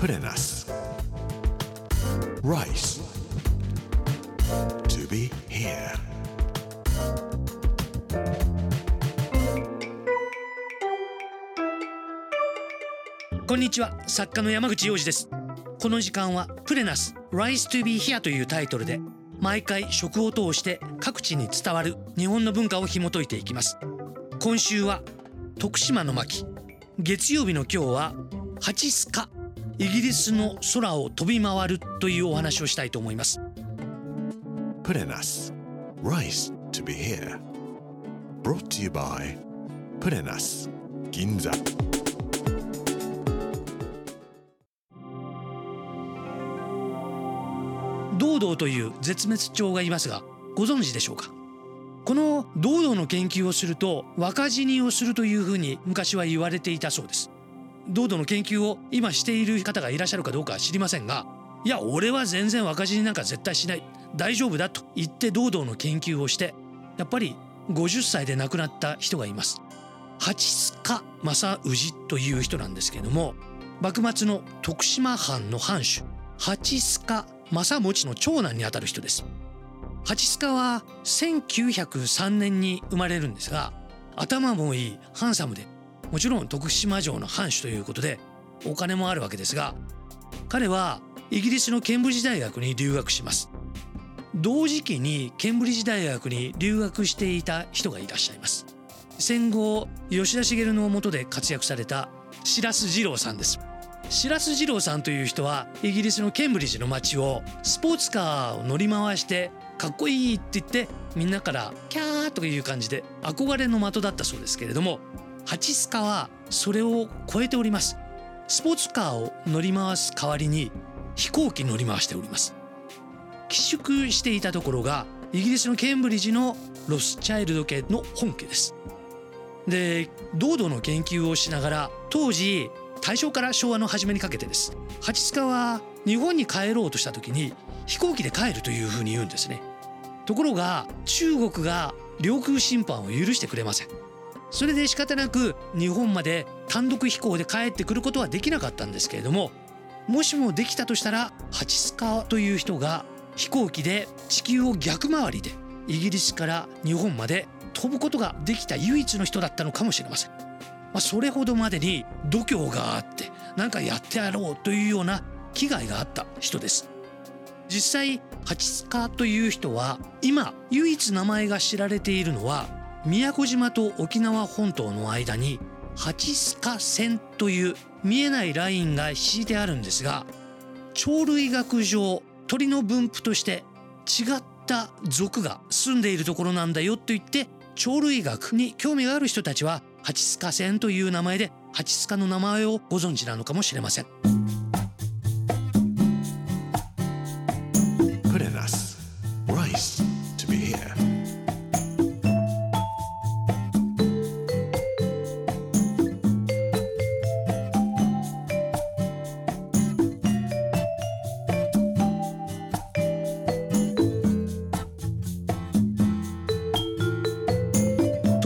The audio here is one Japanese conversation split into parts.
プレナス Rice. To be here. こんにちは作家の山口洋二ですこの時間はプレナス Rise to be here というタイトルで毎回食を通して各地に伝わる日本の文化を紐解いていきます今週は徳島の巻月曜日の今日はハチスカイギリスの空を飛び回るというお話をしたいと思います。プレナス Rice to be here. Brought to you by プレナス銀座ドウドウという絶滅鳥がいますがご存知でしょうか？このドウドウの研究をすると若死にをするというふうに昔は言われていたそうですドウドウの研究を今している方がいらっしゃるかどうかは知りませんがいや俺は全然若死になんか絶対しない。大丈夫だと言ってドウドウの研究をしてやっぱり50歳で亡くなった人がいます。八須賀正氏という人なんですけれども幕末の徳島藩の藩主八須賀正持の長男にあたる人です。八須賀は1903年に生まれるんですが頭もいいハンサムでもちろん徳島城の藩主ということでお金もあるわけですが彼はイギリスのケンブリッジ大学に留学します。同時期にケンブリッジ大学に留学していた人がいらっしゃいます。戦後吉田茂の下で活躍された白洲二郎さんです。白洲二郎さんという人はイギリスのケンブリッジの街をスポーツカーを乗り回してかっこいいって言ってみんなからキャーという感じで憧れの的だったそうですけれどもハチスカはそれを超えております。スポーツカーを乗り回す代わりに飛行機乗り回しております。寄宿していたところがイギリスのケンブリッジのロスチャイルド家の本家です。で道土の研究をしながら当時大正から昭和の初めにかけてです。ハチスカは日本に帰ろうとした時に飛行機で帰るというふうに言うんですね。ところが中国が領空侵犯を許してくれません。それで仕方なく日本まで単独飛行で帰ってくることはできなかったんですけれどももしもできたとしたらハチスカという人が飛行機で地球を逆回りでイギリスから日本まで飛ぶことができた唯一の人だったのかもしれません、まあ、それほどまでに度胸があって何かやってやろうというような危害があった人です。実際ハチスカという人は今唯一名前が知られているのは宮古島と沖縄本島の間にハチスカ線という見えないラインが引いてあるんですが鳥類学上鳥の分布として違った属が住んでいるところなんだよと言って鳥類学に興味がある人たちはハチスカ線という名前でハチスカの名前をご存知なのかもしれません。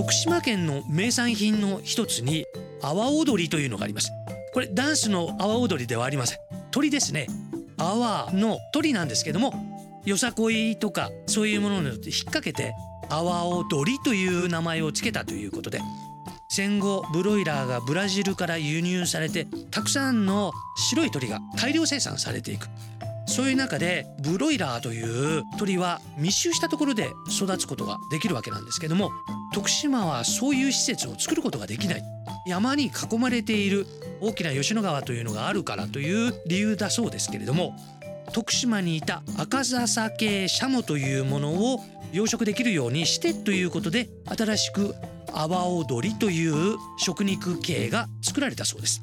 徳島県の名産品の一つに阿波踊りというのがあります。これダンスの阿波踊りではありません。鳥ですね。阿波の鳥なんですけどもよさこいとかそういうものによって引っ掛けて阿波踊りという名前を付けたということで戦後ブロイラーがブラジルから輸入されてたくさんの白い鳥が大量生産されていく。そういう中でブロイラーという鳥は密集したところで育つことができるわけなんですけども徳島はそういう施設を作ることができない。山に囲まれている大きな吉野川というのがあるからという理由だそうですけれども徳島にいた赤笹系シャモというものを養殖できるようにしてということで新しく阿波踊りという食肉系が作られたそうです。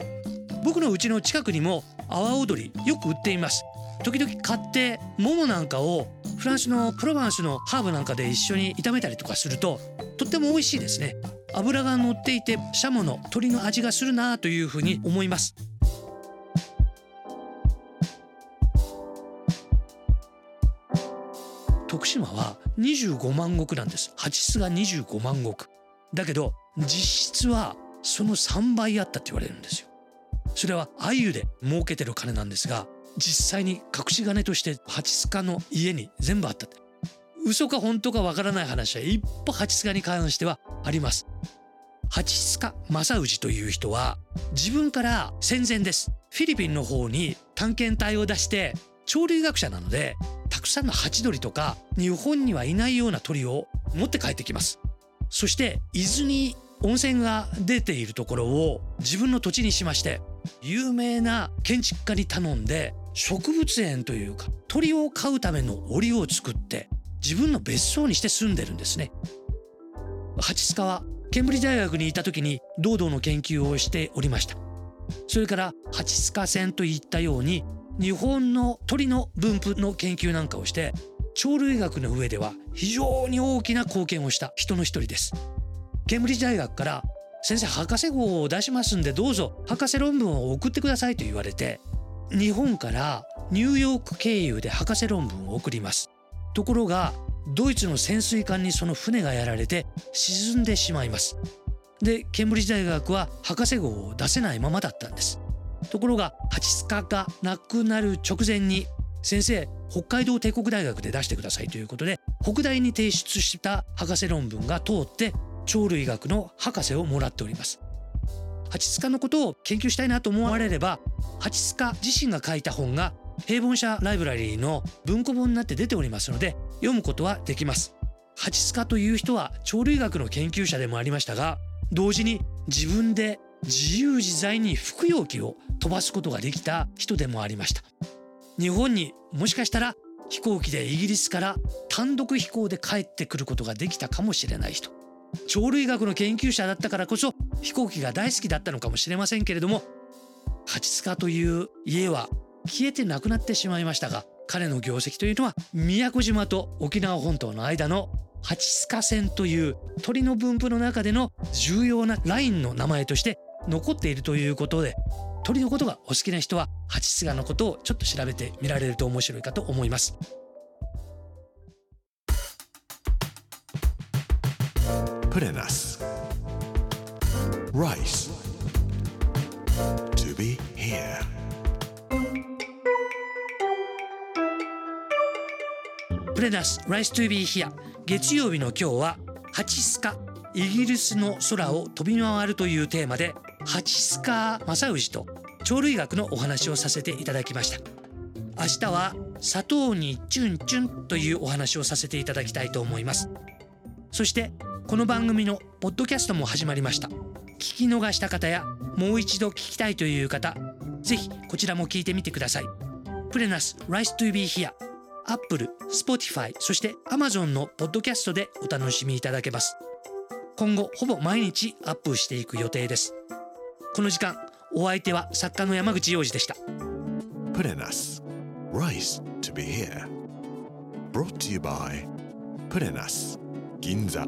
僕のうちの近くにも阿波踊りよく売っています。時々買ってももなんかをフランスのプロヴァンスのハーブなんかで一緒に炒めたりとかするととっても美味しいですね。脂が乗っていてシャモの鶏の味がするなというふうに思います。徳島は25万石なんです。蜂巣が25万石。だけど実質はその3倍あったって言われるんですよ。それは鮎で儲けてる金なんですが実際に隠し金として蜂須賀の家に全部あったって。嘘か本当かわからない話は一歩蜂須賀に関してはあります。蜂須賀正氏という人は自分から戦前です。フィリピンの方に探検隊を出して鳥類学者なのでたくさんのハチドリとか日本にはいないような鳥を持って帰ってきます。そして伊豆に温泉が出ているところを自分の土地にしまして有名な建築家に頼んで植物園というか鳥を飼うための檻を作って自分の別荘にして住んでるんですね。ハチスカはケンブリッジ大学にいた時に堂々の研究をしておりました。それからハチスカ線といったように日本の鳥の分布の研究なんかをして鳥類学の上では非常に大きな貢献をした人の一人です。ケンブリッジ大学から先生博士号を出しますんでどうぞ博士論文を送ってくださいと言われて日本からニューヨーク経由で博士論文を送りますところがドイツの潜水艦にその船がやられて沈んでしまいます。でケンブリッジ大学は博士号を出せないままだったんです。ところがハチスカが亡くなる直前に先生北海道帝国大学で出してくださいということで北大に提出した博士論文が通って鳥類学の博士をもらっております。ハチスカのことを研究したいなと思われればハチスカ自身が書いた本が平凡社ライブラリーの文庫本になって出ておりますので読むことはできます。ハチスカという人は鳥類学の研究者でもありましたが同時に自分で自由自在に服用機を飛ばすことができた人でもありました。日本にもしかしたら飛行機でイギリスから単独飛行で帰ってくることができたかもしれない人。鳥類学の研究者だったからこそ飛行機が大好きだったのかもしれませんけれども蜂須賀という家は消えてなくなってしまいましたが彼の業績というのは宮古島と沖縄本島の間の蜂須賀線という鳥の分布の中での重要なラインの名前として残っているということで鳥のことがお好きな人は蜂須賀のことをちょっと調べてみられると面白いかと思います。Purenas. Rice. To be here. プレナス Rice to be here 月曜日の今日はハチスカイギリスの空を飛び回るというテーマでハチスカ正氏と鳥類学のお話をさせていただきました。明日は砂糖にチュンチュンというお話をさせていただきたいと思います。そしてこの番組のポッドキャストも始まりました。聞き逃した方やもう一度聞きたいという方ぜひこちらも聞いてみてください。プレナス Rice to be here Apple、Spotify そして Amazon のポッドキャストでお楽しみいただけます。今後ほぼ毎日アップしていく予定です。この時間お相手は作家の山口洋二でした。プレナス Rice to be here. Brought to you by プレナス銀座